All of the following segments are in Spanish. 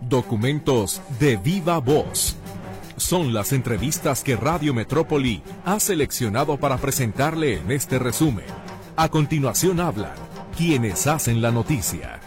Documentos de viva voz. Son las entrevistas que Radio Metrópoli ha seleccionado para presentarle en este resumen. A continuación hablan quienes hacen la noticia.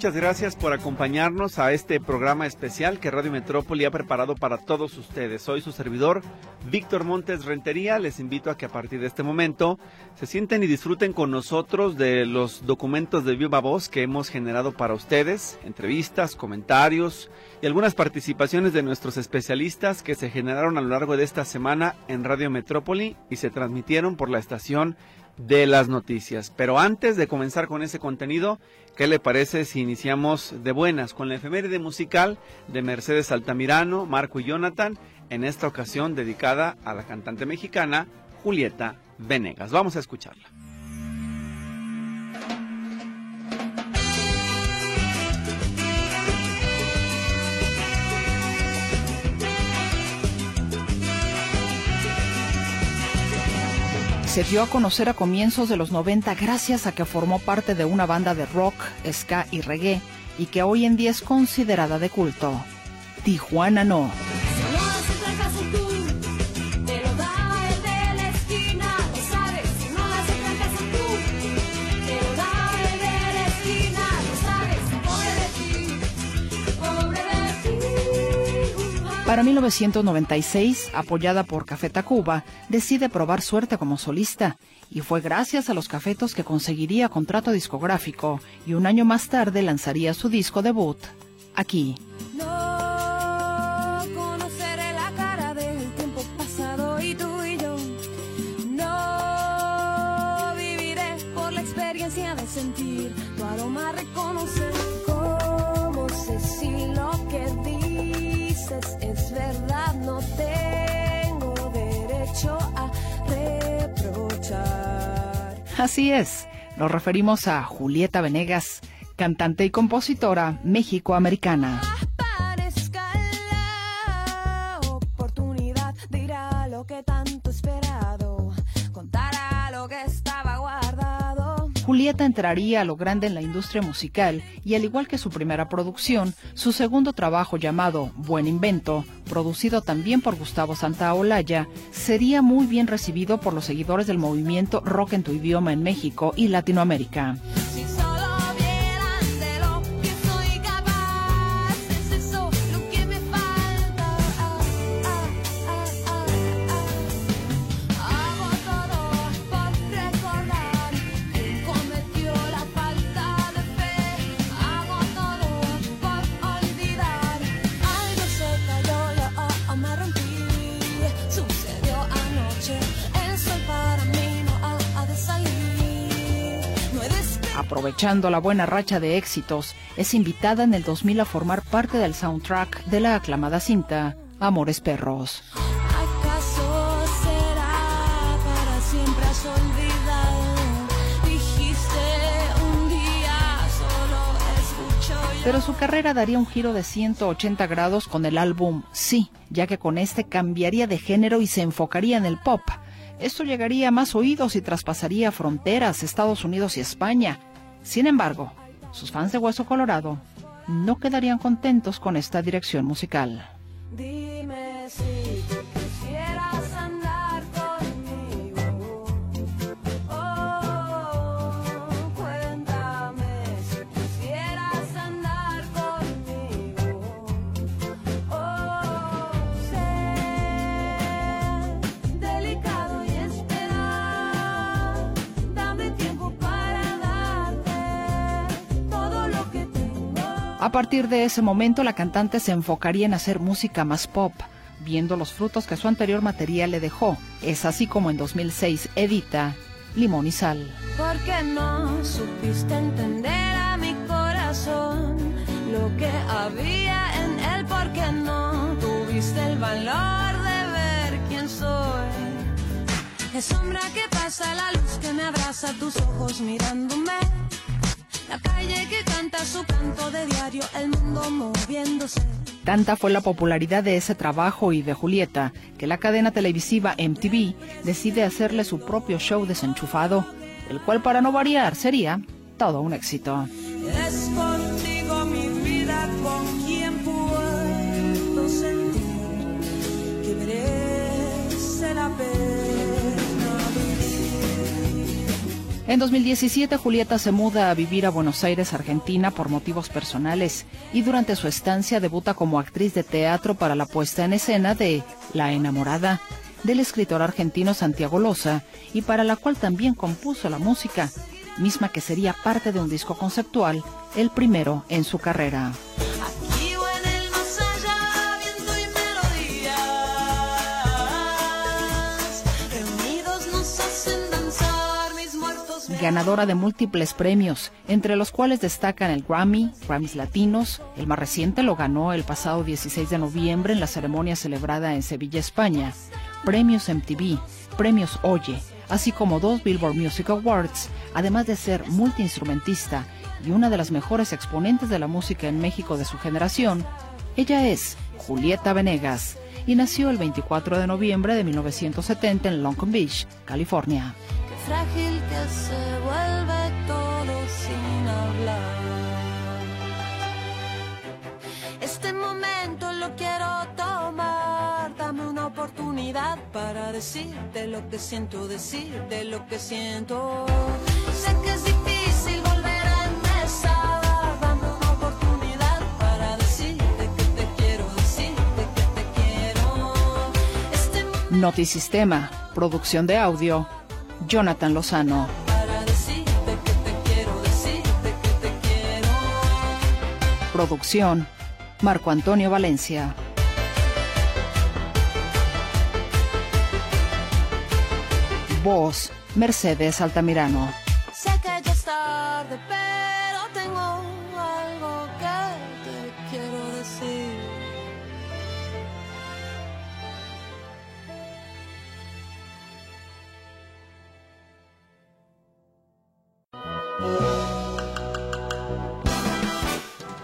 Muchas gracias por acompañarnos a este programa especial que Radio Metrópoli ha preparado para todos ustedes. Soy su servidor, Víctor Montes Rentería. Les invito a que a partir de este momento se sienten y disfruten con nosotros de los documentos de viva voz que hemos generado para ustedes, entrevistas, comentarios y algunas participaciones de nuestros especialistas que se generaron a lo largo de esta semana en Radio Metrópoli y se transmitieron por la estación de las noticias. Pero antes de comenzar con ese contenido, ¿qué le parece si iniciamos de buenas con la efeméride musical de Mercedes Altamirano, Marco y Jonathan, en esta ocasión dedicada a la cantante mexicana Julieta Venegas? Vamos a escucharla. Se dio a conocer a comienzos de los 90 gracias a que formó parte de una banda de rock, ska y reggae y que hoy en día es considerada de culto. Tijuana no. Para 1996, apoyada por Café Tacuba, decide probar suerte como solista. Y fue gracias a los cafetos que conseguiría contrato discográfico y un año más tarde lanzaría su disco debut, aquí. No conoceré la cara Así es, nos referimos a Julieta Venegas, cantante y compositora mexicoamericana. Julieta entraría a lo grande en la industria musical y al igual que su primera producción, su segundo trabajo llamado Buen Invento, producido también por Gustavo Santaolalla, sería muy bien recibido por los seguidores del movimiento Rock en tu idioma en México y Latinoamérica. Aprovechando la buena racha de éxitos, es invitada en el 2000 a formar parte del soundtrack de la aclamada cinta Amores Perros. Pero su carrera daría un giro de 180 grados con el álbum Sí, ya que con este cambiaría de género y se enfocaría en el pop. Esto llegaría a más oídos y traspasaría fronteras, Estados Unidos y España. Sin embargo, sus fans de Hueso Colorado no quedarían contentos con esta dirección musical. Dime si A partir de ese momento, la cantante se enfocaría en hacer música más pop, viendo los frutos que su anterior material le dejó. Es así como en 2006 edita Limón y Sal. Porque no supiste entender a mi corazón lo que había en él, porque no tuviste el valor de ver quién soy. Es sombra que pasa, la luz que me abraza, tus ojos mirándome. La calle que canta su canto de diario, el mundo moviéndose. Tanta fue la popularidad de ese trabajo y de Julieta que la cadena televisiva MTV decide hacerle su propio show desenchufado. el cual para no variar sería todo un éxito. Es contigo mi vida con quien puedo sentir que merece la pena En 2017, Julieta se muda a vivir a Buenos Aires, Argentina, por motivos personales, y durante su estancia debuta como actriz de teatro para la puesta en escena de La enamorada, del escritor argentino Santiago Loza, y para la cual también compuso la música, misma que sería parte de un disco conceptual, el primero en su carrera. Ganadora de múltiples premios, entre los cuales destacan el Grammy, Grammys Latinos, el más reciente lo ganó el pasado 16 de noviembre en la ceremonia celebrada en Sevilla, España, premios MTV, premios Oye, así como dos Billboard Music Awards, además de ser multiinstrumentista y una de las mejores exponentes de la música en México de su generación, ella es Julieta Venegas y nació el 24 de noviembre de 1970 en Long Beach, California. Frágil que se vuelve todo sin hablar. Este momento lo quiero tomar. Dame una oportunidad para decirte lo que siento, decirte lo que siento. Sé que es difícil volver a empezar. Dame una oportunidad para decirte que te quiero, decirte que te quiero. Este Notisistema, producción de audio, Jonathan Lozano. Producción, Marco Antonio Valencia. Voz, Mercedes Altamirano.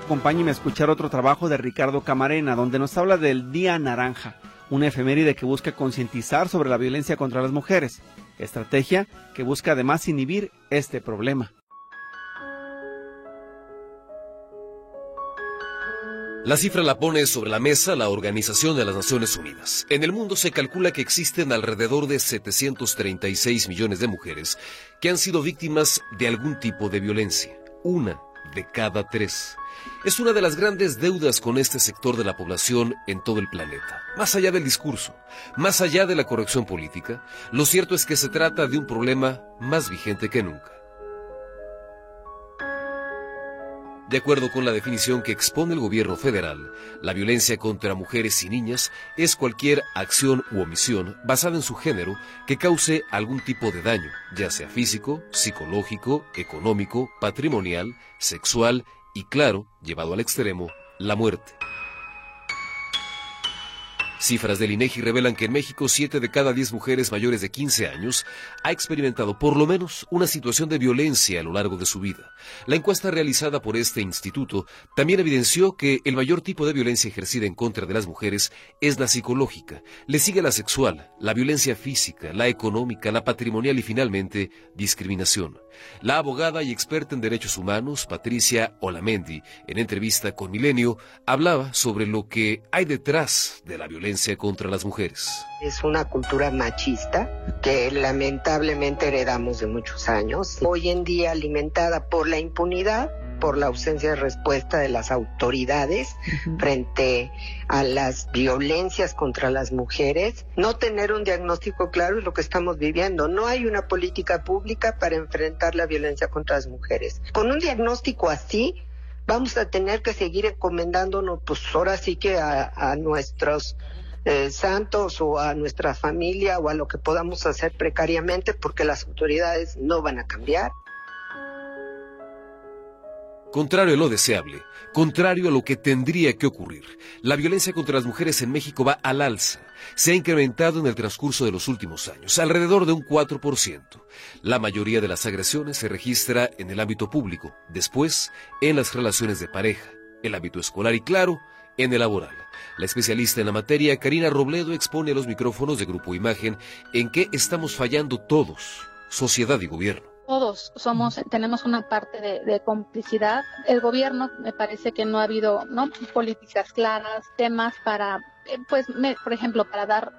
Acompáñenme a escuchar otro trabajo de Ricardo Camarena, donde nos habla del Día Naranja, una efeméride que busca concientizar sobre la violencia contra las mujeres, estrategia que busca además inhibir este problema. La cifra la pone sobre la mesa la Organización de las Naciones Unidas. En el mundo se calcula que existen alrededor de 736 millones de mujeres que han sido víctimas de algún tipo de violencia. Una de cada tres. Es una de las grandes deudas con este sector de la población en todo el planeta. Más allá del discurso, más allá de la corrección política, lo cierto es que se trata de un problema más vigente que nunca. De acuerdo con la definición que expone el gobierno federal, la violencia contra mujeres y niñas es cualquier acción u omisión basada en su género que cause algún tipo de daño, ya sea físico, psicológico, económico, patrimonial, sexual y, claro, llevado al extremo, la muerte. Cifras del INEGI revelan que en México 7 de cada 10 mujeres mayores de 15 años ha experimentado por lo menos una situación de violencia a lo largo de su vida. La encuesta realizada por este instituto también evidenció que el mayor tipo de violencia ejercida en contra de las mujeres es la psicológica, le sigue la sexual, la violencia física, la económica, la patrimonial y finalmente discriminación. La abogada y experta en derechos humanos, Patricia Olamendi, en entrevista con Milenio, hablaba sobre lo que hay detrás de la violencia contra las mujeres. Es una cultura machista que lamentablemente heredamos de muchos años, hoy en día alimentada por la impunidad, por la ausencia de respuesta de las autoridades frente a las violencias contra las mujeres, no tener un diagnóstico claro es lo que estamos viviendo. No hay una política pública para enfrentar la violencia contra las mujeres. Con un diagnóstico así, vamos a tener que seguir encomendándonos, pues ahora sí que a, a nuestros eh, santos o a nuestra familia o a lo que podamos hacer precariamente porque las autoridades no van a cambiar. Contrario a lo deseable, contrario a lo que tendría que ocurrir, la violencia contra las mujeres en México va al alza. Se ha incrementado en el transcurso de los últimos años, alrededor de un 4%. La mayoría de las agresiones se registra en el ámbito público, después en las relaciones de pareja, el ámbito escolar y, claro, en el laboral. La especialista en la materia, Karina Robledo, expone a los micrófonos de Grupo Imagen en qué estamos fallando todos, sociedad y gobierno. Todos somos, tenemos una parte de, complicidad. El gobierno me parece que no ha habido ¿no? políticas claras, temas para, eh, pues, por ejemplo, para dar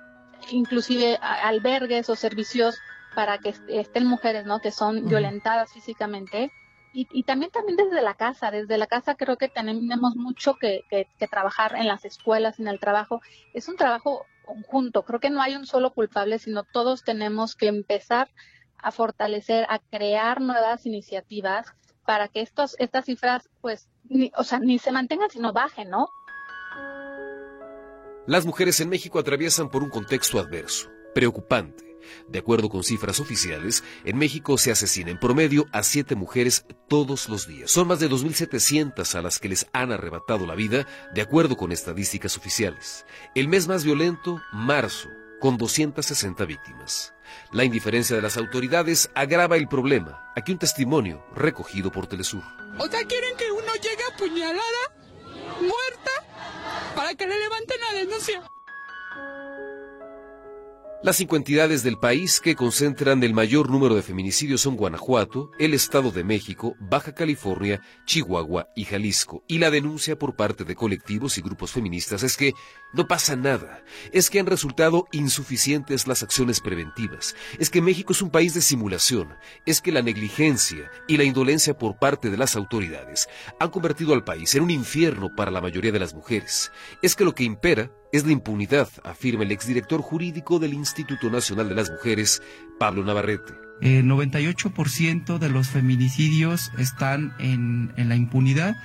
inclusive albergues o servicios para que estén mujeres, ¿no? Que son violentadas físicamente. Y, y, también, también desde la casa, desde la casa creo que tenemos mucho que, que, que trabajar en las escuelas, en el trabajo. Es un trabajo conjunto, creo que no hay un solo culpable, sino todos tenemos que empezar a fortalecer, a crear nuevas iniciativas para que estos, estas cifras, pues, ni, o sea, ni se mantengan, sino bajen, ¿no? Las mujeres en México atraviesan por un contexto adverso, preocupante. De acuerdo con cifras oficiales, en México se asesina en promedio a siete mujeres todos los días. Son más de 2.700 a las que les han arrebatado la vida, de acuerdo con estadísticas oficiales. El mes más violento, marzo, con 260 víctimas. La indiferencia de las autoridades agrava el problema. Aquí un testimonio recogido por Telesur. O sea, quieren que uno llegue apuñalada, muerta, para que le levanten la denuncia. Las cinco entidades del país que concentran el mayor número de feminicidios son Guanajuato, el Estado de México, Baja California, Chihuahua y Jalisco. Y la denuncia por parte de colectivos y grupos feministas es que no pasa nada, es que han resultado insuficientes las acciones preventivas, es que México es un país de simulación, es que la negligencia y la indolencia por parte de las autoridades han convertido al país en un infierno para la mayoría de las mujeres, es que lo que impera es la impunidad, afirma el exdirector jurídico del Instituto Nacional de las Mujeres, Pablo Navarrete. El 98% de los feminicidios están en, en la impunidad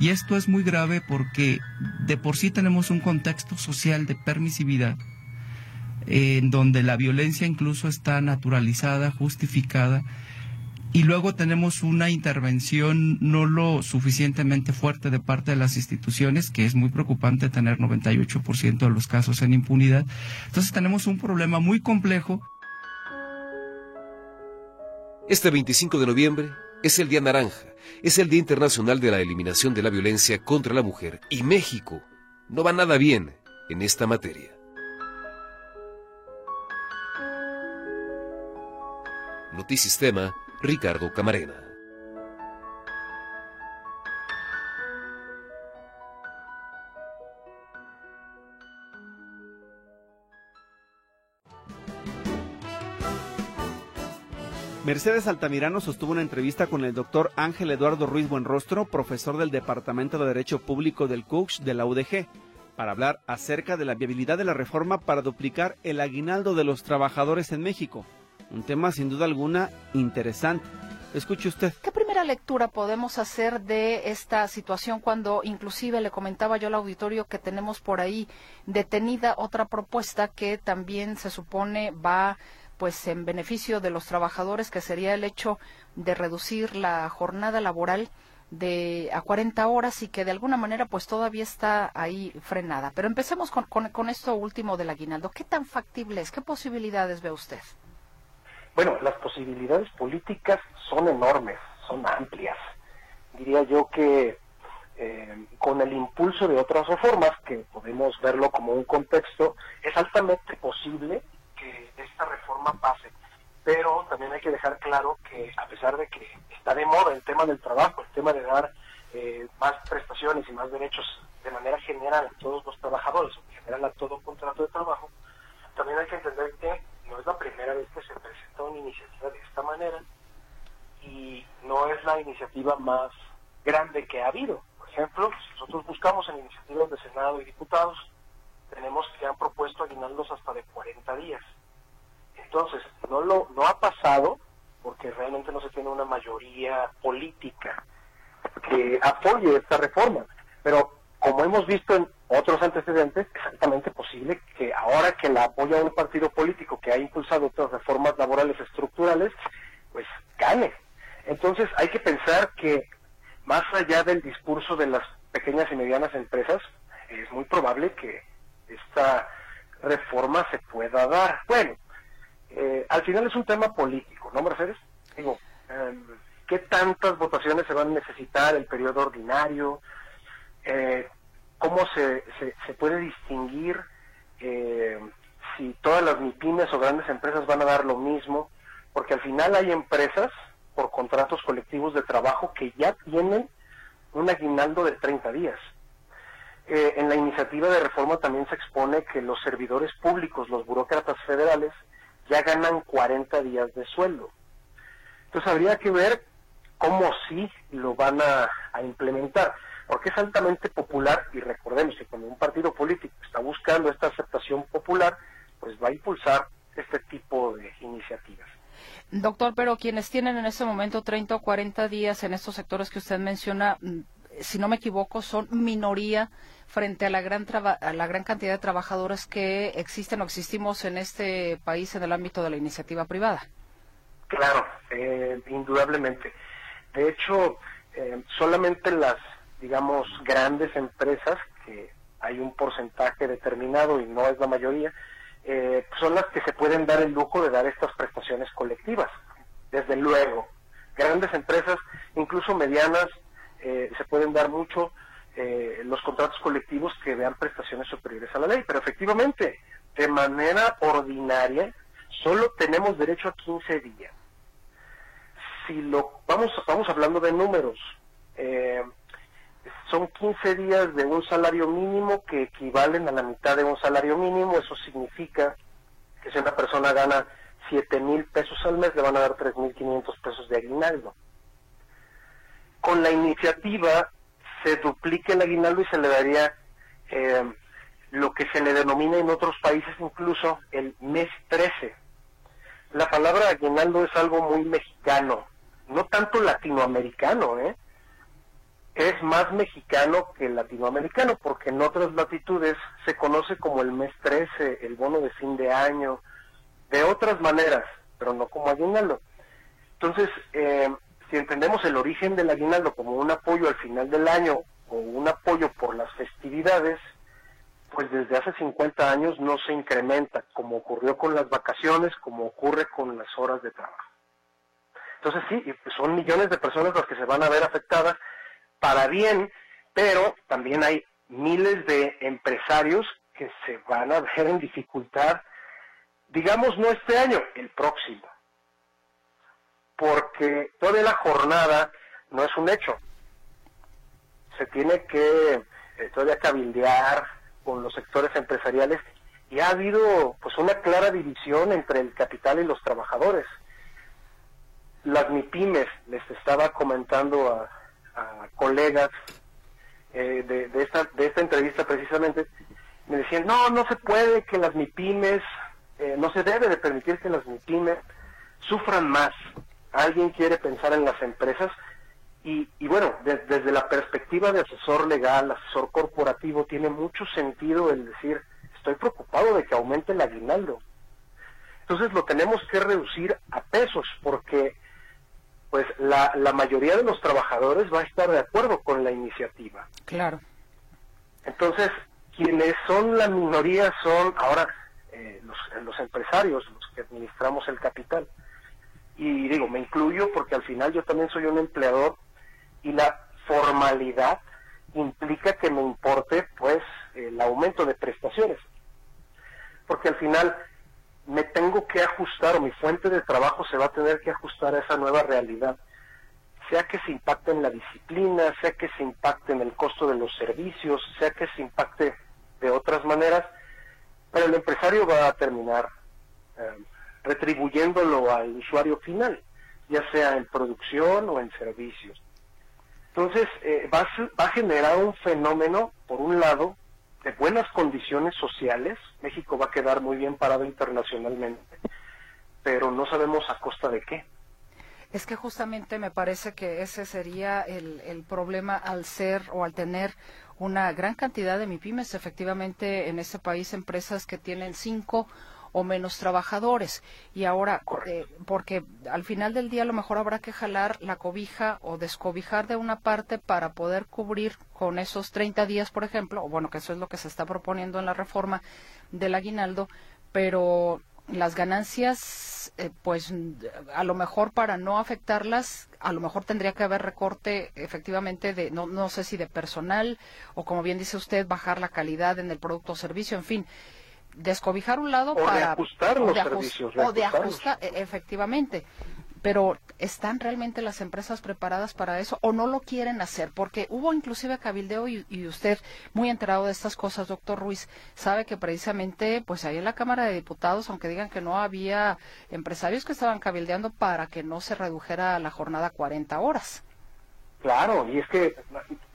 y esto es muy grave porque de por sí tenemos un contexto social de permisividad en donde la violencia incluso está naturalizada, justificada y luego tenemos una intervención no lo suficientemente fuerte de parte de las instituciones, que es muy preocupante tener 98% de los casos en impunidad. Entonces tenemos un problema muy complejo. Este 25 de noviembre es el Día Naranja, es el Día Internacional de la Eliminación de la Violencia contra la Mujer y México no va nada bien en esta materia. Notisistema Ricardo Camarena. Mercedes Altamirano sostuvo una entrevista con el doctor Ángel Eduardo Ruiz Buenrostro, profesor del Departamento de Derecho Público del CUCH de la UDG, para hablar acerca de la viabilidad de la reforma para duplicar el aguinaldo de los trabajadores en México. Un tema sin duda alguna interesante. Escuche usted. ¿Qué primera lectura podemos hacer de esta situación cuando inclusive le comentaba yo al auditorio que tenemos por ahí detenida otra propuesta que también se supone va pues en beneficio de los trabajadores que sería el hecho de reducir la jornada laboral de a 40 horas y que de alguna manera pues todavía está ahí frenada. Pero empecemos con, con, con esto último del aguinaldo. ¿Qué tan factible es? ¿Qué posibilidades ve usted? Bueno, las posibilidades políticas son enormes, son amplias. Diría yo que eh, con el impulso de otras reformas, que podemos verlo como un contexto, es altamente posible que esta reforma pase. Pero también hay que dejar claro que a pesar de que está de moda el tema del trabajo, el tema de dar eh, más prestaciones y más derechos de manera general a todos los trabajadores, en general a todo contrato de trabajo, también hay que entender que no es la primera vez que se presenta una iniciativa de esta manera y no es la iniciativa más grande que ha habido. Por ejemplo, si nosotros buscamos en iniciativas de Senado y diputados, tenemos que han propuesto aguinaldos hasta de 40 días. Entonces, no, lo, no ha pasado porque realmente no se tiene una mayoría política que apoye esta reforma. Pero como hemos visto en otros antecedentes, es altamente posible que ahora que la apoya un partido político que ha impulsado otras reformas laborales estructurales, pues gane. Entonces hay que pensar que más allá del discurso de las pequeñas y medianas empresas, es muy probable que esta reforma se pueda dar. Bueno, eh, al final es un tema político, ¿no, Mercedes? Digo, em, ¿qué tantas votaciones se van a necesitar el periodo ordinario? Eh, cómo se, se, puede distinguir eh, si todas las MIPIMES o grandes empresas van a dar lo mismo, porque al final hay empresas, por contratos colectivos de trabajo que ya tienen un aguinaldo de 30 días. Eh, en la iniciativa de reforma también se expone que los servidores públicos, los burócratas federales, ya ganan 40 días de sueldo. Entonces habría que ver cómo sí lo van a, a implementar, porque es altamente popular y recordemos que cuando un partido político está buscando esta aceptación popular, pues va a impulsar este tipo de iniciativas. Doctor, pero quienes tienen en este momento 30 o 40 días en estos sectores que usted menciona, mm, si no me equivoco, son minoría frente a la gran a la gran cantidad de trabajadores que existen o existimos en este país en el ámbito de la iniciativa privada. Claro, eh, indudablemente. De hecho, eh, solamente las, digamos, grandes empresas, que hay un porcentaje determinado y no es la mayoría, eh, son las que se pueden dar el lujo de dar estas prestaciones colectivas. Desde luego, grandes empresas, incluso medianas, eh, se pueden dar mucho eh, los contratos colectivos que vean prestaciones superiores a la ley, pero efectivamente, de manera ordinaria, solo tenemos derecho a 15 días. Si lo vamos vamos hablando de números, eh, son 15 días de un salario mínimo que equivalen a la mitad de un salario mínimo, eso significa que si una persona gana 7 mil pesos al mes, le van a dar 3.500 pesos de aguinaldo. Con la iniciativa se duplica el aguinaldo y se le daría eh, lo que se le denomina en otros países incluso el mes 13. La palabra aguinaldo es algo muy mexicano, no tanto latinoamericano, ¿eh? Es más mexicano que latinoamericano, porque en otras latitudes se conoce como el mes 13, el bono de fin de año, de otras maneras, pero no como aguinaldo. Entonces, eh, si entendemos el origen del aguinaldo como un apoyo al final del año o un apoyo por las festividades, pues desde hace 50 años no se incrementa, como ocurrió con las vacaciones, como ocurre con las horas de trabajo. Entonces sí, son millones de personas las que se van a ver afectadas para bien, pero también hay miles de empresarios que se van a ver en dificultad, digamos no este año, el próximo, porque toda la jornada no es un hecho. Se tiene que eh, todavía cabildear con los sectores empresariales y ha habido pues una clara división entre el capital y los trabajadores. Las MIPIMES, les estaba comentando a, a colegas eh, de, esta, de esta entrevista precisamente, me decían, no, no se puede que las MIPIMES, eh, no se debe de permitir que las MIPIMES sufran más. Alguien quiere pensar en las empresas y, y bueno, desde la perspectiva de asesor legal, asesor corporativo, tiene mucho sentido el decir, estoy preocupado de que aumente el aguinaldo. Entonces lo tenemos que reducir a pesos porque pues la, la mayoría de los trabajadores va a estar de acuerdo con la iniciativa. Claro. Entonces, quienes son la minoría son ahora eh, los, los empresarios, los que administramos el capital. Y digo, me incluyo porque al final yo también soy un empleador y la formalidad implica que me importe pues el aumento de prestaciones. Porque al final me tengo que ajustar o mi fuente de trabajo se va a tener que ajustar a esa nueva realidad, sea que se impacte en la disciplina, sea que se impacte en el costo de los servicios, sea que se impacte de otras maneras, pero el empresario va a terminar eh, retribuyéndolo al usuario final, ya sea en producción o en servicios. Entonces, eh, va, va a generar un fenómeno, por un lado, de buenas condiciones sociales, México va a quedar muy bien parado internacionalmente, pero no sabemos a costa de qué. Es que justamente me parece que ese sería el, el problema al ser o al tener una gran cantidad de MIPIMES, efectivamente en este país empresas que tienen cinco o menos trabajadores. Y ahora, eh, porque al final del día a lo mejor habrá que jalar la cobija o descobijar de una parte para poder cubrir con esos 30 días, por ejemplo, o bueno, que eso es lo que se está proponiendo en la reforma del aguinaldo, pero las ganancias, eh, pues a lo mejor para no afectarlas, a lo mejor tendría que haber recorte efectivamente de, no, no sé si de personal o como bien dice usted, bajar la calidad en el producto o servicio, en fin descobijar un lado o para de ajustar los servicios o de ajustar e, efectivamente pero ¿están realmente las empresas preparadas para eso o no lo quieren hacer? Porque hubo inclusive cabildeo y, y usted, muy enterado de estas cosas, doctor Ruiz, sabe que precisamente, pues ahí en la Cámara de Diputados, aunque digan que no había empresarios que estaban cabildeando para que no se redujera la jornada a 40 horas. Claro, y es que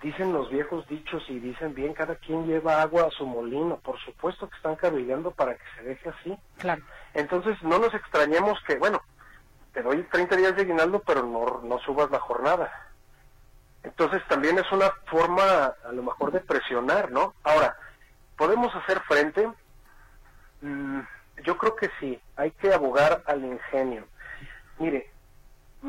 dicen los viejos dichos y dicen bien, cada quien lleva agua a su molino. Por supuesto que están cabildeando para que se deje así. Claro. Entonces, no nos extrañemos que, bueno, te doy 30 días de aguinaldo, pero no, no subas la jornada. Entonces, también es una forma, a lo mejor, de presionar, ¿no? Ahora, ¿podemos hacer frente? Mm, yo creo que sí, hay que abogar al ingenio. Mire,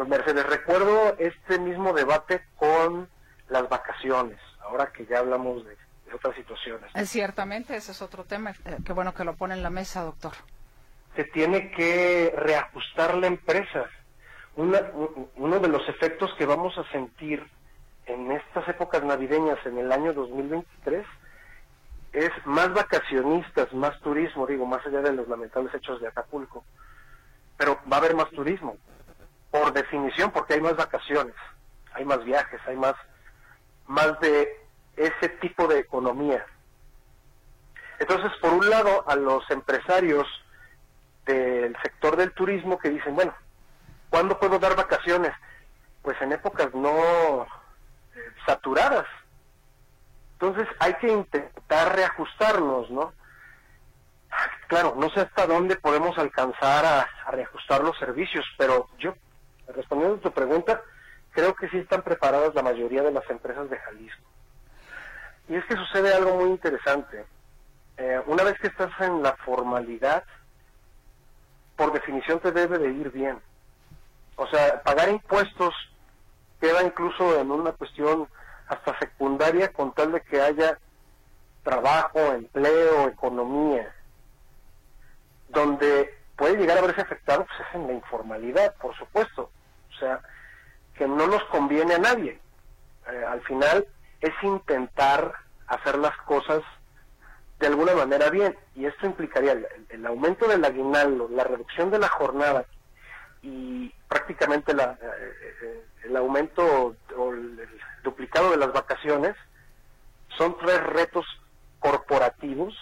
Mercedes, recuerdo este mismo debate con las vacaciones, ahora que ya hablamos de, de otras situaciones. Eh, Ciertamente, ese es otro tema. Eh, qué bueno que lo pone en la mesa, doctor. se tiene que reajustar la empresa. Una- uno de los efectos que vamos a sentir en estas épocas navideñas en el año 2023 es más vacacionistas, más turismo, digo, más allá de los lamentables hechos de Acapulco. Pero va a haber más turismo, por definición, porque hay más vacaciones, hay más viajes, hay más, más de ese tipo de economía. Entonces, por un lado, a los empresarios del sector del turismo que dicen, bueno, ¿cuándo puedo dar vacaciones? Pues en épocas no eh, saturadas. Entonces hay que intentar reajustarnos, ¿no? Claro, no sé hasta dónde podemos alcanzar a, a reajustar los servicios, pero yo, respondiendo a tu pregunta, creo que sí están preparadas la mayoría de las empresas de Jalisco. Y es que sucede algo muy interesante. Eh, una vez que estás en la formalidad, por definición te debe de ir bien. O sea, pagar impuestos queda incluso en una cuestión hasta secundaria con tal de que haya trabajo, empleo, economía. Donde puede llegar a verse afectado pues es en la informalidad, por supuesto. O sea, que no nos conviene a nadie. Eh, al final es intentar hacer las cosas de alguna manera bien. Y esto implicaría el, aumento del aguinaldo, la reducción de la jornada y prácticamente la, eh, eh, el aumento o el duplicado de las vacaciones. Son tres retos corporativos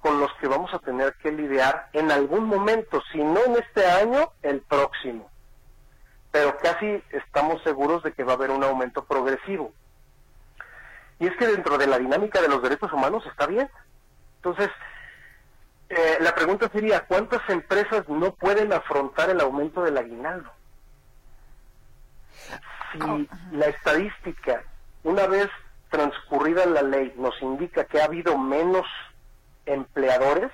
con los que vamos a tener que lidiar en algún momento, si no en este año, el próximo. Pero casi estamos seguros de que va a haber un aumento progresivo. Y es que dentro de la dinámica de los derechos humanos está bien. Entonces, eh, la pregunta sería, ¿cuántas empresas no pueden afrontar el aumento del aguinaldo? Si la estadística, una vez transcurrida la ley, nos indica que ha habido menos empleadores,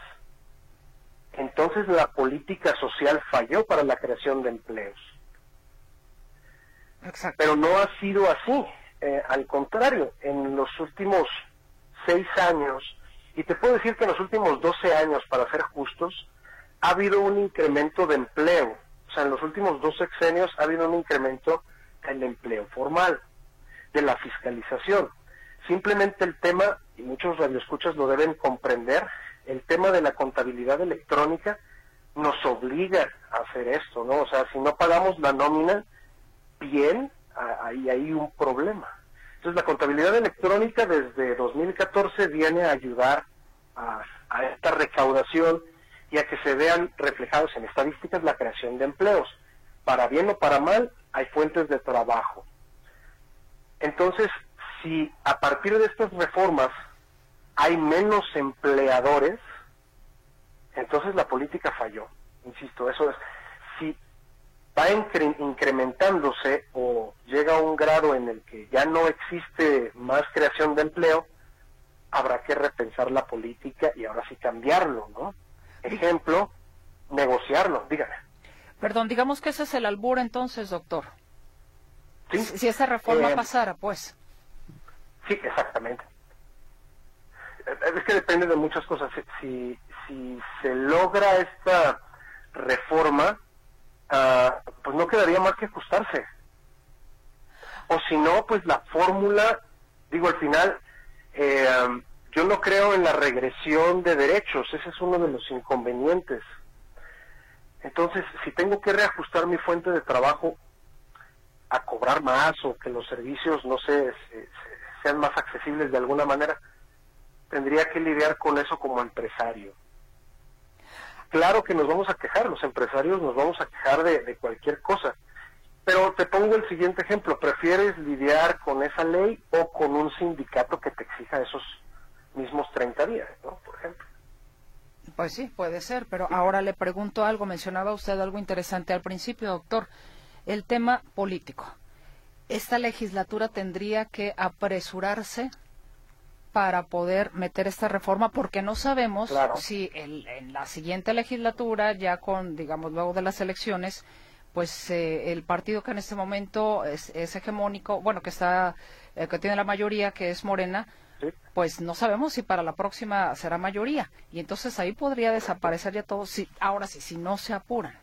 entonces la política social falló para la creación de empleos. Pero no ha sido así. Eh, al contrario, en los últimos seis años, y te puedo decir que en los últimos 12 años, para ser justos, ha habido un incremento de empleo. O sea, en los últimos dos sexenios ha habido un incremento en el empleo formal, de la fiscalización. Simplemente el tema, y muchos radioescuchas lo deben comprender, el tema de la contabilidad electrónica nos obliga a hacer esto, ¿no? O sea, si no pagamos la nómina bien, ahí hay un problema. Entonces, la contabilidad electrónica desde 2014 viene a ayudar a, a esta recaudación y a que se vean reflejados en estadísticas la creación de empleos. Para bien o para mal, hay fuentes de trabajo. Entonces, si a partir de estas reformas hay menos empleadores, entonces la política falló. Insisto, eso es. Si va incre- incrementándose o llega a un grado en el que ya no existe más creación de empleo, habrá que repensar la política y ahora sí cambiarlo, ¿no? Ejemplo, negociarlo, dígame. Perdón, digamos que ese es el albur entonces, doctor. ¿Sí? Si esa reforma Eh, pasara, pues. Sí, exactamente. Eh, Es que depende de muchas cosas. Si, si se logra esta reforma, ah, pues no quedaría más que ajustarse. O si no, pues la fórmula, digo, al final, eh, yo no creo en la regresión de derechos, ese es uno de los inconvenientes. Entonces, si tengo que reajustar mi fuente de trabajo a cobrar más o que los servicios, no sé, sean más accesibles de alguna manera, tendría que lidiar con eso como empresario. Claro que nos vamos a quejar, los empresarios nos vamos a quejar de, cualquier cosa, pero te pongo el siguiente ejemplo, ¿prefieres lidiar con esa ley o con un sindicato que te exija esos mismos 30 días, ¿no? por ejemplo? Pues sí, puede ser, pero ahora le pregunto algo, mencionaba usted algo interesante al principio, doctor, el tema político. Esta legislatura tendría que apresurarse para poder meter esta reforma porque no sabemos si en la siguiente legislatura, ya con, digamos, luego de las elecciones, pues eh, el partido que en este momento es, hegemónico, bueno, que está, eh, que tiene la mayoría, que es Morena, pues no sabemos si para la próxima será mayoría. Y entonces ahí podría desaparecer ya todo, si, ahora sí, si no se apuran.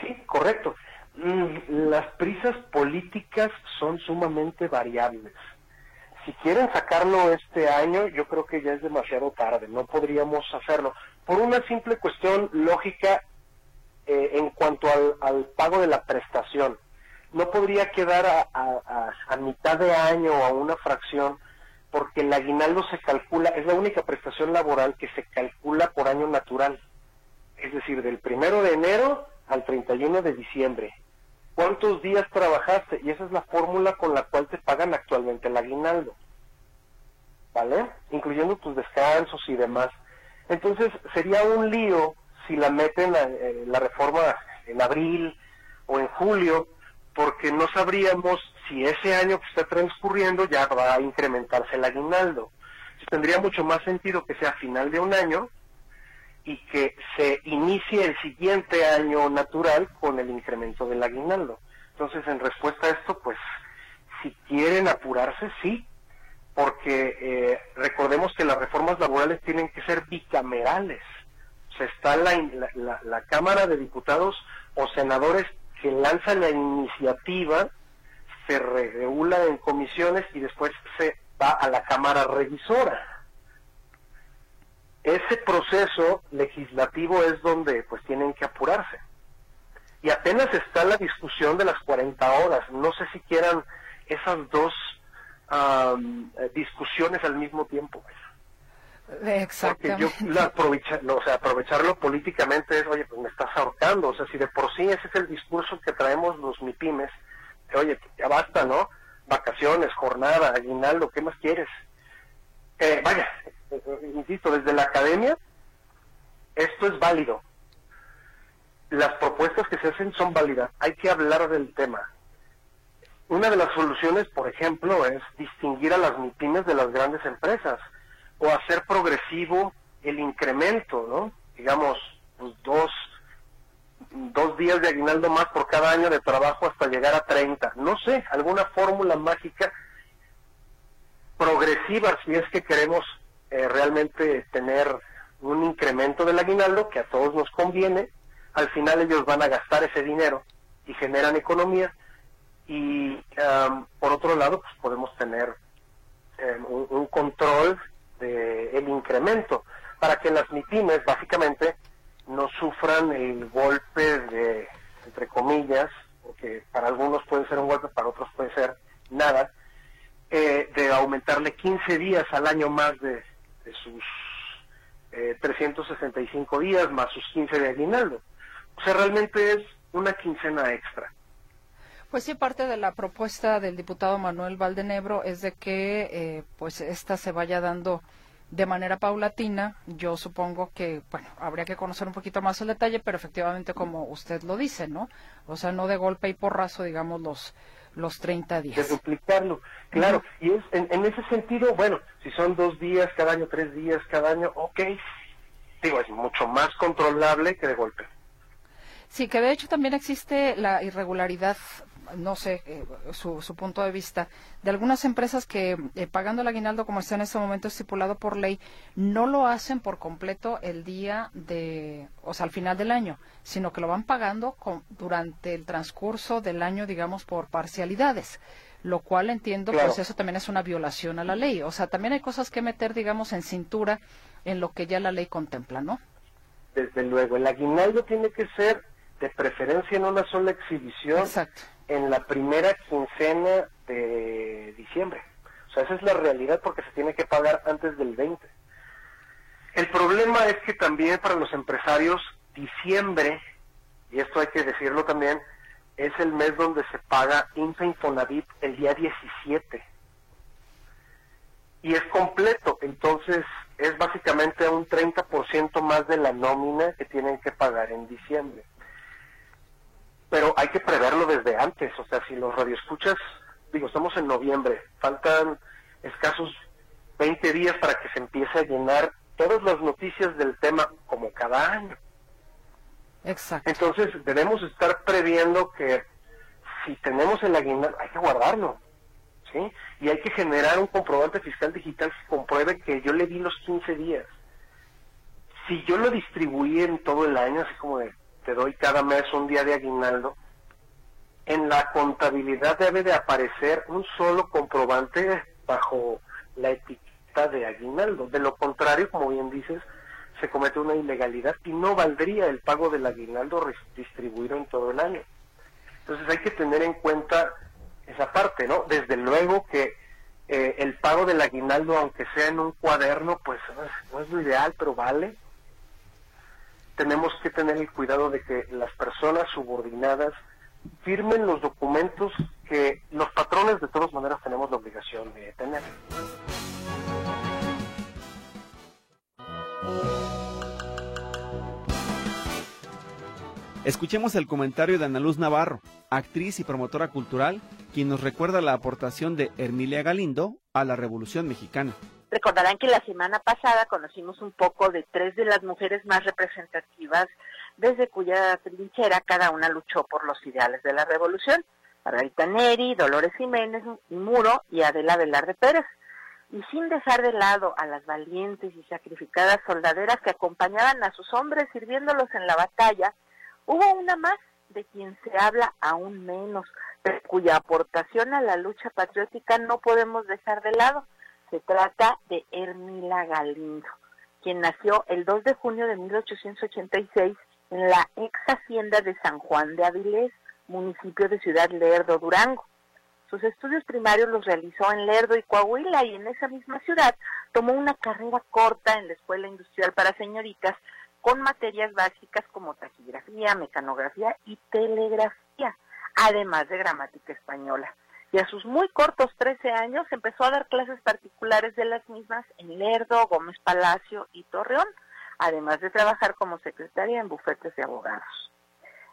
Sí, correcto. Mm, las prisas políticas son sumamente variables si quieren sacarlo este año, yo creo que ya es demasiado tarde, no podríamos hacerlo. Por una simple cuestión lógica eh, en cuanto al, pago de la prestación. No podría quedar a, a, mitad de año o a una fracción porque el aguinaldo se calcula, es la única prestación laboral que se calcula por año natural. Es decir, del primero de enero al 31 de diciembre cuántos días trabajaste y esa es la fórmula con la cual te pagan actualmente el aguinaldo. ¿Vale? Incluyendo tus descansos y demás. Entonces sería un lío si la meten la, eh, la reforma en abril o en julio, porque no sabríamos si ese año que está transcurriendo ya va a incrementarse el aguinaldo. tendría mucho más sentido que sea a final de un año y que se inicie el siguiente año natural con el incremento del aguinaldo. Entonces, en respuesta a esto, pues, si quieren apurarse, sí, porque eh, recordemos que las reformas laborales tienen que ser bicamerales. O sea, está la, Cámara de Diputados o senadores que lanzan la iniciativa, se regula en comisiones y después se va a la Cámara Revisora ese proceso legislativo es donde pues tienen que apurarse. Y apenas está la discusión de las 40 horas. No sé si quieran esas dos eh, discusiones al mismo tiempo. Exactamente. Porque yo aprovecha, o sea, aprovecharlo políticamente es, oye, pues me estás ahorcando. O sea, si de por sí ese es el discurso que traemos los MIPIMES, oye, ya basta, ¿no? Vacaciones, jornada, aguinaldo, ¿qué más quieres? Eh, vaya, insisto, desde la academia, esto es válido. Las propuestas que se hacen son válidas. Hay que hablar del tema. Una de las soluciones, por ejemplo, es distinguir a las MIPIMES de las grandes empresas o hacer progresivo el incremento, ¿no? Digamos, pues, dos, dos días de aguinaldo más por cada año de trabajo hasta llegar a 30. No sé, alguna fórmula mágica progresiva si es que queremos eh, realmente tener un incremento del aguinaldo que a todos nos conviene. Al final ellos van a gastar ese dinero y generan economía. Y por otro lado, pues podemos tener em, un, control del el incremento para que las MIPIMES básicamente no sufran el golpe de, entre comillas, porque para algunos puede ser un golpe, para otros puede ser nada, eh, de aumentarle 15 días al año más de, de sus eh, 365 días más sus 15 de aguinaldo. O sea, realmente es una quincena extra. Pues sí, parte de la propuesta del diputado Manuel Valdenebro es de que eh, pues esta se vaya dando de manera paulatina. Yo supongo que, bueno, habría que conocer un poquito más el detalle, pero efectivamente como usted lo dice, ¿no? O sea, no de golpe y porrazo, digamos, los, los 30 días. De duplicarlo, claro. Y es, en, ese sentido, bueno, si son dos días cada año, tres días cada año, ok. Digo, es mucho más controlable que de golpe. Sí, que de hecho también existe la irregularidad no sé eh, su, su, punto de vista, de algunas empresas que eh, pagando el aguinaldo como está en este momento estipulado por ley, no lo hacen por completo el día de, o sea, al final del año, sino que lo van pagando durante el transcurso del año, digamos, por parcialidades lo cual entiendo, pues eso también es una violación a la ley. O sea, también hay cosas que meter, digamos, en cintura en lo que ya la ley contempla, ¿no? desde luego. El aguinaldo tiene que ser de preferencia en una sola exhibición en la primera quincena de diciembre. O sea, esa es la realidad porque se tiene que pagar antes del 20. El problema es que también para los empresarios, diciembre, y esto hay que decirlo también, es el mes donde se paga INFA Infonavit el día 17. Y es completo, entonces es básicamente un 30% más de la nómina que tienen que pagar en diciembre. Pero hay que preverlo desde antes, o sea, si los radioescuchas, digo, estamos en noviembre, faltan escasos 20 días para que se empiece a llenar todas las noticias del tema como cada año. Exacto. Entonces debemos estar previendo que si tenemos el aguinaldo, hay que guardarlo, ¿sí? Y hay que generar un comprobante fiscal digital que compruebe que yo le di los 15 días. Si yo lo distribuí en todo el año, así como de, te doy cada mes un día de aguinaldo, en la contabilidad debe de aparecer un solo comprobante bajo la etiqueta de aguinaldo. De lo contrario, como bien dices, se comete una ilegalidad y no valdría el pago del aguinaldo distribuido en todo el año. Entonces hay que tener en cuenta esa parte, ¿no? Desde luego que eh, el pago del aguinaldo, aunque sea en un cuaderno, pues no es, lo ideal, pero vale. Tenemos que tener el cuidado de que las personas subordinadas firmen los documentos que los patrones de todas maneras tenemos la obligación de tener. Escuchemos el comentario de Ana Luz Navarro, actriz y promotora cultural, quien nos recuerda la aportación de Hermilia Galindo a la Revolución Mexicana. Recordarán que la semana pasada conocimos un poco de tres de las mujeres más representativas desde cuya trinchera cada una luchó por los ideales de la revolución. Margarita Neri, Dolores Jiménez Muro y Adela Velarde Pérez. Y sin dejar de lado a las valientes y sacrificadas soldaderas que acompañaban a sus hombres sirviéndolos en la batalla, Hubo una más de quien se habla aún menos, pero cuya aportación a la lucha patriótica no podemos dejar de lado. Se trata de Hermila Galindo, quien nació el 2 de junio de 1886 en la ex hacienda de San Juan de Avilés, municipio de Ciudad Lerdo, Durango. Sus estudios primarios los realizó en Lerdo y Coahuila y en esa misma ciudad tomó una carrera corta en la Escuela Industrial para Señoritas con materias básicas como taquigrafía, mecanografía y telegrafía, además de gramática española. Y a sus muy cortos 13 años empezó a dar clases particulares de las mismas en Lerdo, Gómez Palacio y Torreón, además de trabajar como secretaria en bufetes de abogados.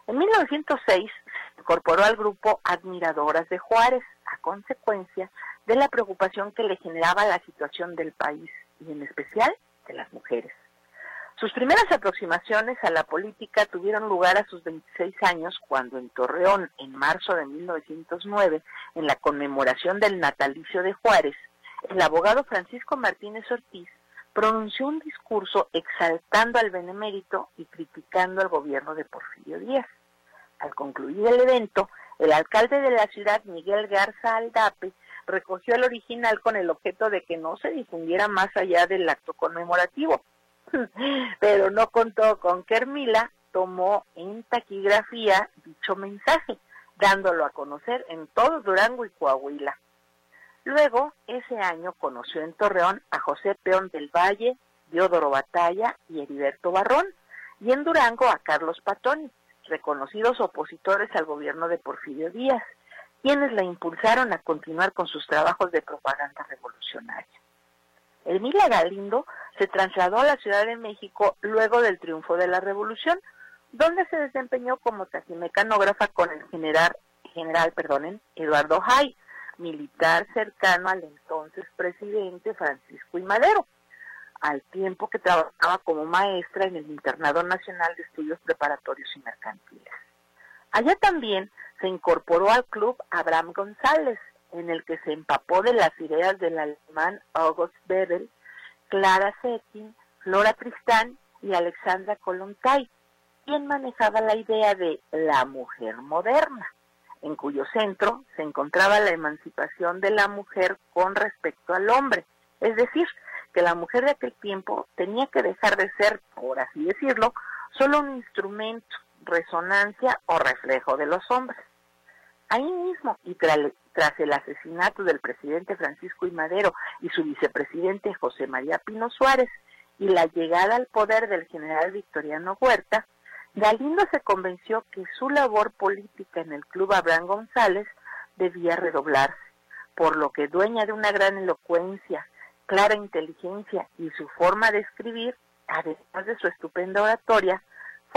En 1906 se incorporó al grupo Admiradoras de Juárez, a consecuencia de la preocupación que le generaba la situación del país y en especial de las mujeres. Sus primeras aproximaciones a la política tuvieron lugar a sus 26 años cuando en Torreón, en marzo de 1909, en la conmemoración del natalicio de Juárez, el abogado Francisco Martínez Ortiz pronunció un discurso exaltando al benemérito y criticando al gobierno de Porfirio Díaz. Al concluir el evento, el alcalde de la ciudad, Miguel Garza Aldape, recogió el original con el objeto de que no se difundiera más allá del acto conmemorativo pero no contó con que Hermila tomó en taquigrafía dicho mensaje, dándolo a conocer en todo Durango y Coahuila. Luego, ese año conoció en Torreón a José Peón del Valle, Diodoro Batalla y Heriberto Barrón, y en Durango a Carlos Patoni, reconocidos opositores al gobierno de Porfirio Díaz, quienes la impulsaron a continuar con sus trabajos de propaganda revolucionaria. Emilia Galindo se trasladó a la Ciudad de México luego del triunfo de la Revolución, donde se desempeñó como taximecanógrafa con el general, general Eduardo Hay, militar cercano al entonces presidente Francisco I. Madero, al tiempo que trabajaba como maestra en el Internado Nacional de Estudios Preparatorios y Mercantiles. Allá también se incorporó al club Abraham González, en el que se empapó de las ideas del alemán August Bebel, Clara Zetkin, Flora Tristán y Alexandra Kolontai, quien manejaba la idea de la mujer moderna, en cuyo centro se encontraba la emancipación de la mujer con respecto al hombre, es decir, que la mujer de aquel tiempo tenía que dejar de ser, por así decirlo, solo un instrumento, resonancia o reflejo de los hombres. Ahí mismo, y tras el asesinato del presidente Francisco I. Madero y su vicepresidente José María Pino Suárez, y la llegada al poder del general Victoriano Huerta, Galindo se convenció que su labor política en el Club Abraham González debía redoblarse, por lo que dueña de una gran elocuencia, clara inteligencia y su forma de escribir, además de su estupenda oratoria,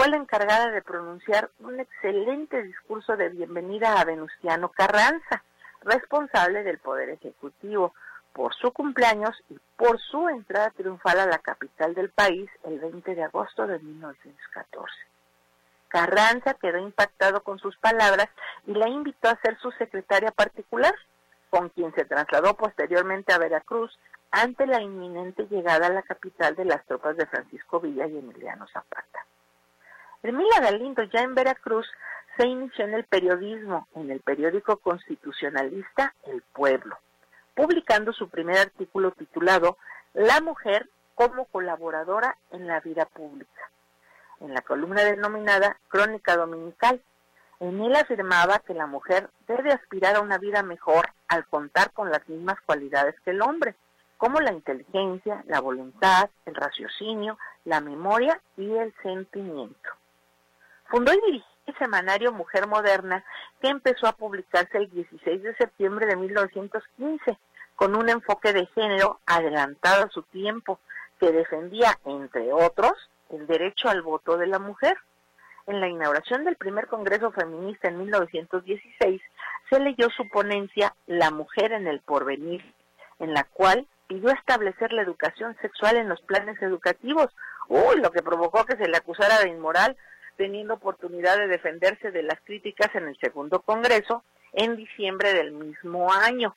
fue la encargada de pronunciar un excelente discurso de bienvenida a Venustiano Carranza, responsable del Poder Ejecutivo, por su cumpleaños y por su entrada triunfal a la capital del país el 20 de agosto de 1914. Carranza quedó impactado con sus palabras y la invitó a ser su secretaria particular, con quien se trasladó posteriormente a Veracruz ante la inminente llegada a la capital de las tropas de Francisco Villa y Emiliano Zapata. Hermila Galindo, ya en Veracruz, se inició en el periodismo, en el periódico constitucionalista El Pueblo, publicando su primer artículo titulado La mujer como colaboradora en la vida pública en la columna denominada Crónica Dominical. En él afirmaba que la mujer debe aspirar a una vida mejor al contar con las mismas cualidades que el hombre, como la inteligencia, la voluntad, el raciocinio, la memoria y el sentimiento. Fundó y dirigió el semanario Mujer Moderna, que empezó a publicarse el 16 de septiembre de 1915, con un enfoque de género adelantado a su tiempo, que defendía, entre otros, el derecho al voto de la mujer. En la inauguración del primer Congreso Feminista en 1916 se leyó su ponencia La mujer en el porvenir, en la cual pidió establecer la educación sexual en los planes educativos, uy, lo que provocó que se le acusara de inmoral, teniendo oportunidad de defenderse de las críticas en el segundo Congreso en diciembre del mismo año,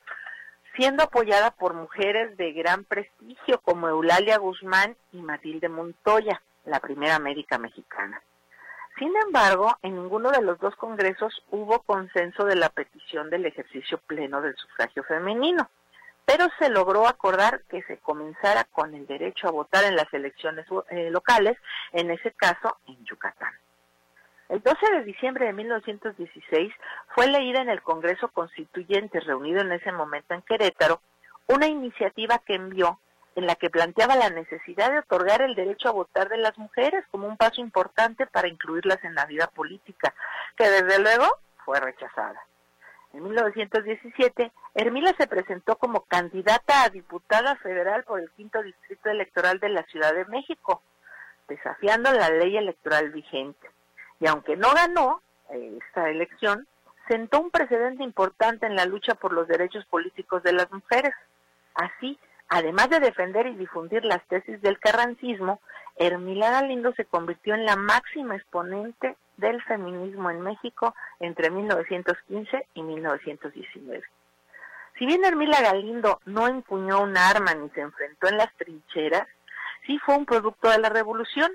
siendo apoyada por mujeres de gran prestigio como Eulalia Guzmán y Matilde Montoya la primera médica mexicana. Sin embargo, en ninguno de los dos congresos hubo consenso de la petición del ejercicio pleno del sufragio femenino, pero se logró acordar que se comenzara con el derecho a votar en las elecciones eh, locales, en ese caso en Yucatán. El 12 de diciembre de 1916 fue leída en el Congreso Constituyente reunido en ese momento en Querétaro una iniciativa que envió en la que planteaba la necesidad de otorgar el derecho a votar de las mujeres como un paso importante para incluirlas en la vida política, que desde luego fue rechazada. En 1917, Hermila se presentó como candidata a diputada federal por el quinto distrito electoral de la Ciudad de México, desafiando la ley electoral vigente. Y aunque no ganó eh, esta elección, sentó un precedente importante en la lucha por los derechos políticos de las mujeres. Así, Además de defender y difundir las tesis del carrancismo, Hermila Galindo se convirtió en la máxima exponente del feminismo en México entre 1915 y 1919. Si bien Hermila Galindo no empuñó un arma ni se enfrentó en las trincheras, sí fue un producto de la revolución,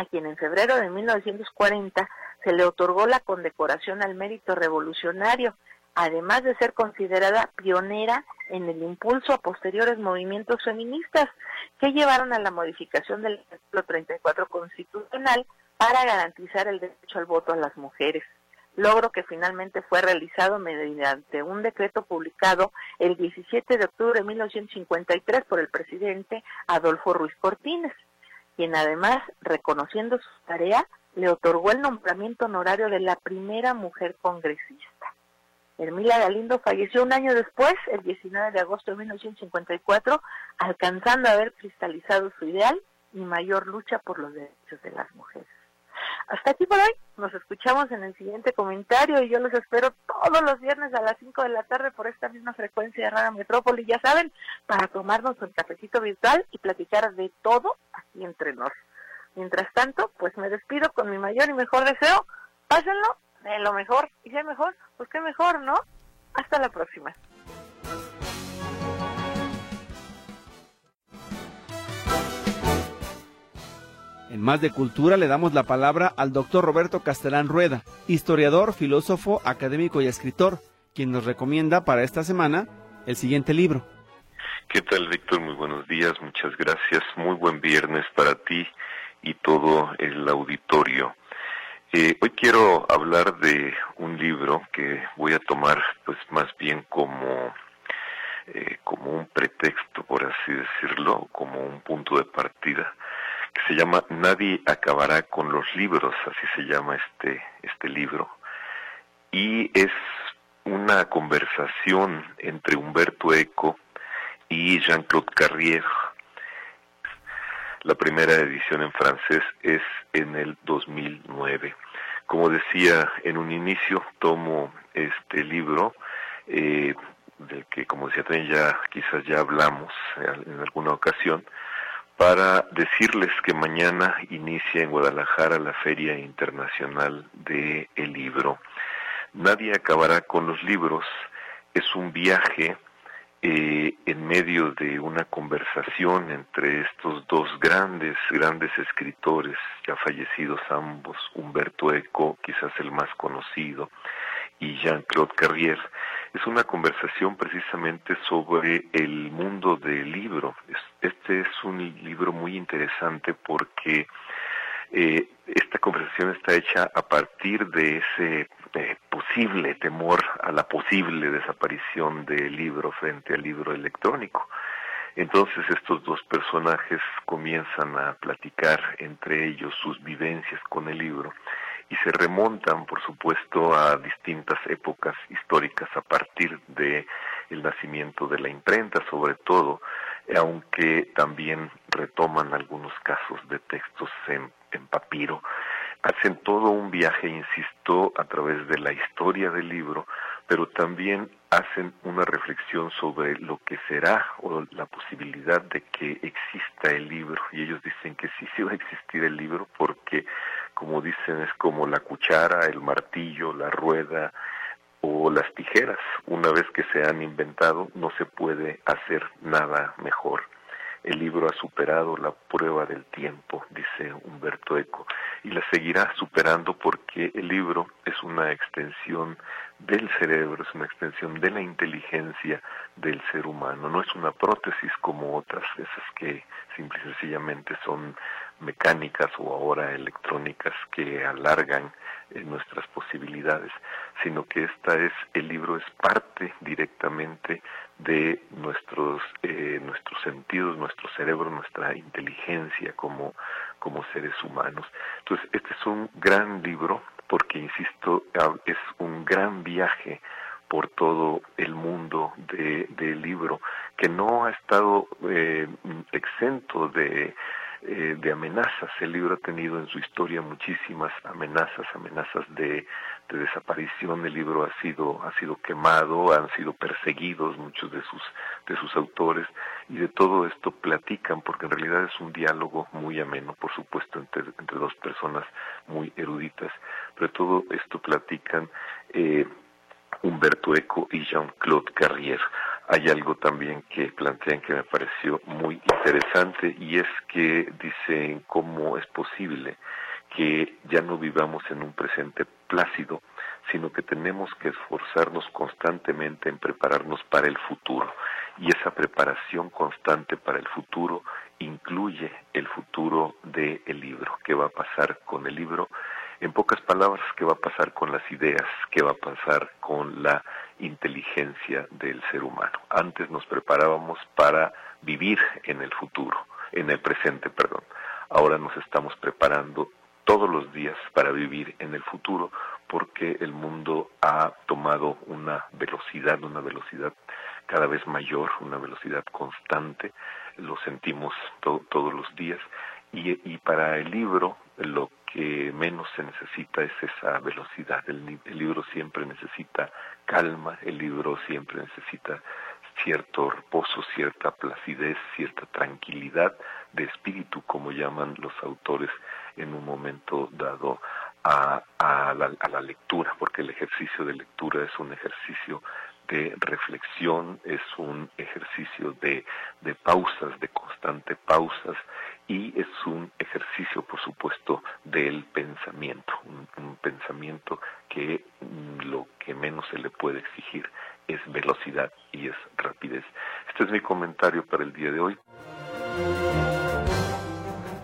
a quien en febrero de 1940 se le otorgó la condecoración al mérito revolucionario además de ser considerada pionera en el impulso a posteriores movimientos feministas que llevaron a la modificación del artículo 34 constitucional para garantizar el derecho al voto a las mujeres, logro que finalmente fue realizado mediante un decreto publicado el 17 de octubre de 1953 por el presidente Adolfo Ruiz Cortines, quien además, reconociendo su tarea, le otorgó el nombramiento honorario de la primera mujer congresista. Hermila Galindo falleció un año después, el 19 de agosto de 1954, alcanzando a haber cristalizado su ideal y mayor lucha por los derechos de las mujeres. Hasta aquí por hoy, nos escuchamos en el siguiente comentario y yo los espero todos los viernes a las 5 de la tarde por esta misma frecuencia de Radio Metrópoli, ya saben, para tomarnos un cafecito virtual y platicar de todo aquí entre nos. Mientras tanto, pues me despido con mi mayor y mejor deseo. Pásenlo de lo mejor. Y si mejor, pues qué mejor, ¿no? Hasta la próxima. En Más de Cultura le damos la palabra al doctor Roberto Castelán Rueda, historiador, filósofo, académico y escritor, quien nos recomienda para esta semana el siguiente libro. ¿Qué tal, Víctor? Muy buenos días, muchas gracias. Muy buen viernes para ti y todo el auditorio. Eh, hoy quiero hablar de un libro que voy a tomar, pues más bien como eh, como un pretexto, por así decirlo, como un punto de partida, que se llama Nadie acabará con los libros, así se llama este este libro, y es una conversación entre Humberto Eco y Jean-Claude Carrier. La primera edición en francés es en el 2009. Como decía en un inicio, tomo este libro, eh, del que como decía también ya quizás ya hablamos en alguna ocasión, para decirles que mañana inicia en Guadalajara la Feria Internacional del el Libro. Nadie acabará con los libros. Es un viaje eh, en medio de una conversación entre estos dos grandes, grandes escritores, ya fallecidos ambos, Humberto Eco, quizás el más conocido, y Jean-Claude Carrier, es una conversación precisamente sobre el mundo del libro. Este es un libro muy interesante porque eh, esta conversación está hecha a partir de ese eh, posible temor a la posible desaparición del libro frente al libro electrónico. Entonces estos dos personajes comienzan a platicar entre ellos sus vivencias con el libro y se remontan, por supuesto, a distintas épocas históricas a partir de el nacimiento de la imprenta, sobre todo, aunque también retoman algunos casos de textos en, papiro. Hacen todo un viaje, insisto, a través de la historia del libro, pero también hacen una reflexión sobre lo que será o la posibilidad de que exista el libro. Y ellos dicen que sí, sí va a existir el libro porque como dicen, es como la cuchara, el martillo, la rueda o las tijeras. Una vez que se han inventado, no se puede hacer nada mejor. El libro ha superado la prueba del tiempo, dice Humberto Eco, y la seguirá superando porque el libro es una extensión del cerebro, es una extensión de la inteligencia del ser humano, no es una prótesis como otras, esas que simple y sencillamente son mecánicas o ahora electrónicas que alargan eh, nuestras posibilidades, sino que esta es el libro es parte directamente de nuestros eh, nuestros sentidos, nuestro cerebro, nuestra inteligencia como como seres humanos. Entonces este es un gran libro porque insisto es un gran viaje por todo el mundo del libro que no ha estado eh, exento de eh, de amenazas. El libro ha tenido en su historia muchísimas amenazas, amenazas de, de, desaparición. El libro ha sido, ha sido quemado, han sido perseguidos muchos de sus, de sus autores y de todo esto platican porque en realidad es un diálogo muy ameno, por supuesto, entre, entre dos personas muy eruditas, pero todo esto platican eh, Humberto Eco y Jean-Claude Carrier hay algo también que plantean que me pareció muy interesante y es que dicen cómo es posible que ya no vivamos en un presente plácido, sino que tenemos que esforzarnos constantemente en prepararnos para el futuro. Y esa preparación constante para el futuro incluye el futuro del libro. ¿Qué va a pasar con el libro? En pocas palabras, ¿qué va a pasar con las ideas? ¿Qué va a pasar con la inteligencia del ser humano? Antes nos preparábamos para vivir en el futuro, en el presente, perdón. Ahora nos estamos preparando todos los días para vivir en el futuro porque el mundo ha tomado una velocidad, una velocidad cada vez mayor, una velocidad constante, lo sentimos todos los días y, y para el libro lo que menos se necesita es esa velocidad. El, libro siempre necesita calma, el libro siempre necesita cierto reposo, cierta placidez, cierta tranquilidad de espíritu, como llaman los autores en un momento dado a, la lectura, porque el ejercicio de lectura es un ejercicio de reflexión, es un ejercicio de, de pausas, de constante pausas, y es un ejercicio, por supuesto, del pensamiento, un, pensamiento que mm, lo que menos se le puede exigir es velocidad y es rapidez. Este es mi comentario para el día de hoy.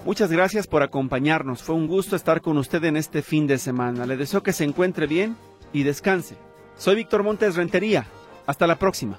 Muchas gracias por acompañarnos. Fue un gusto estar con usted en este fin de semana. Le deseo que se encuentre bien y descanse. Soy Víctor Montes Rentería. Hasta la próxima.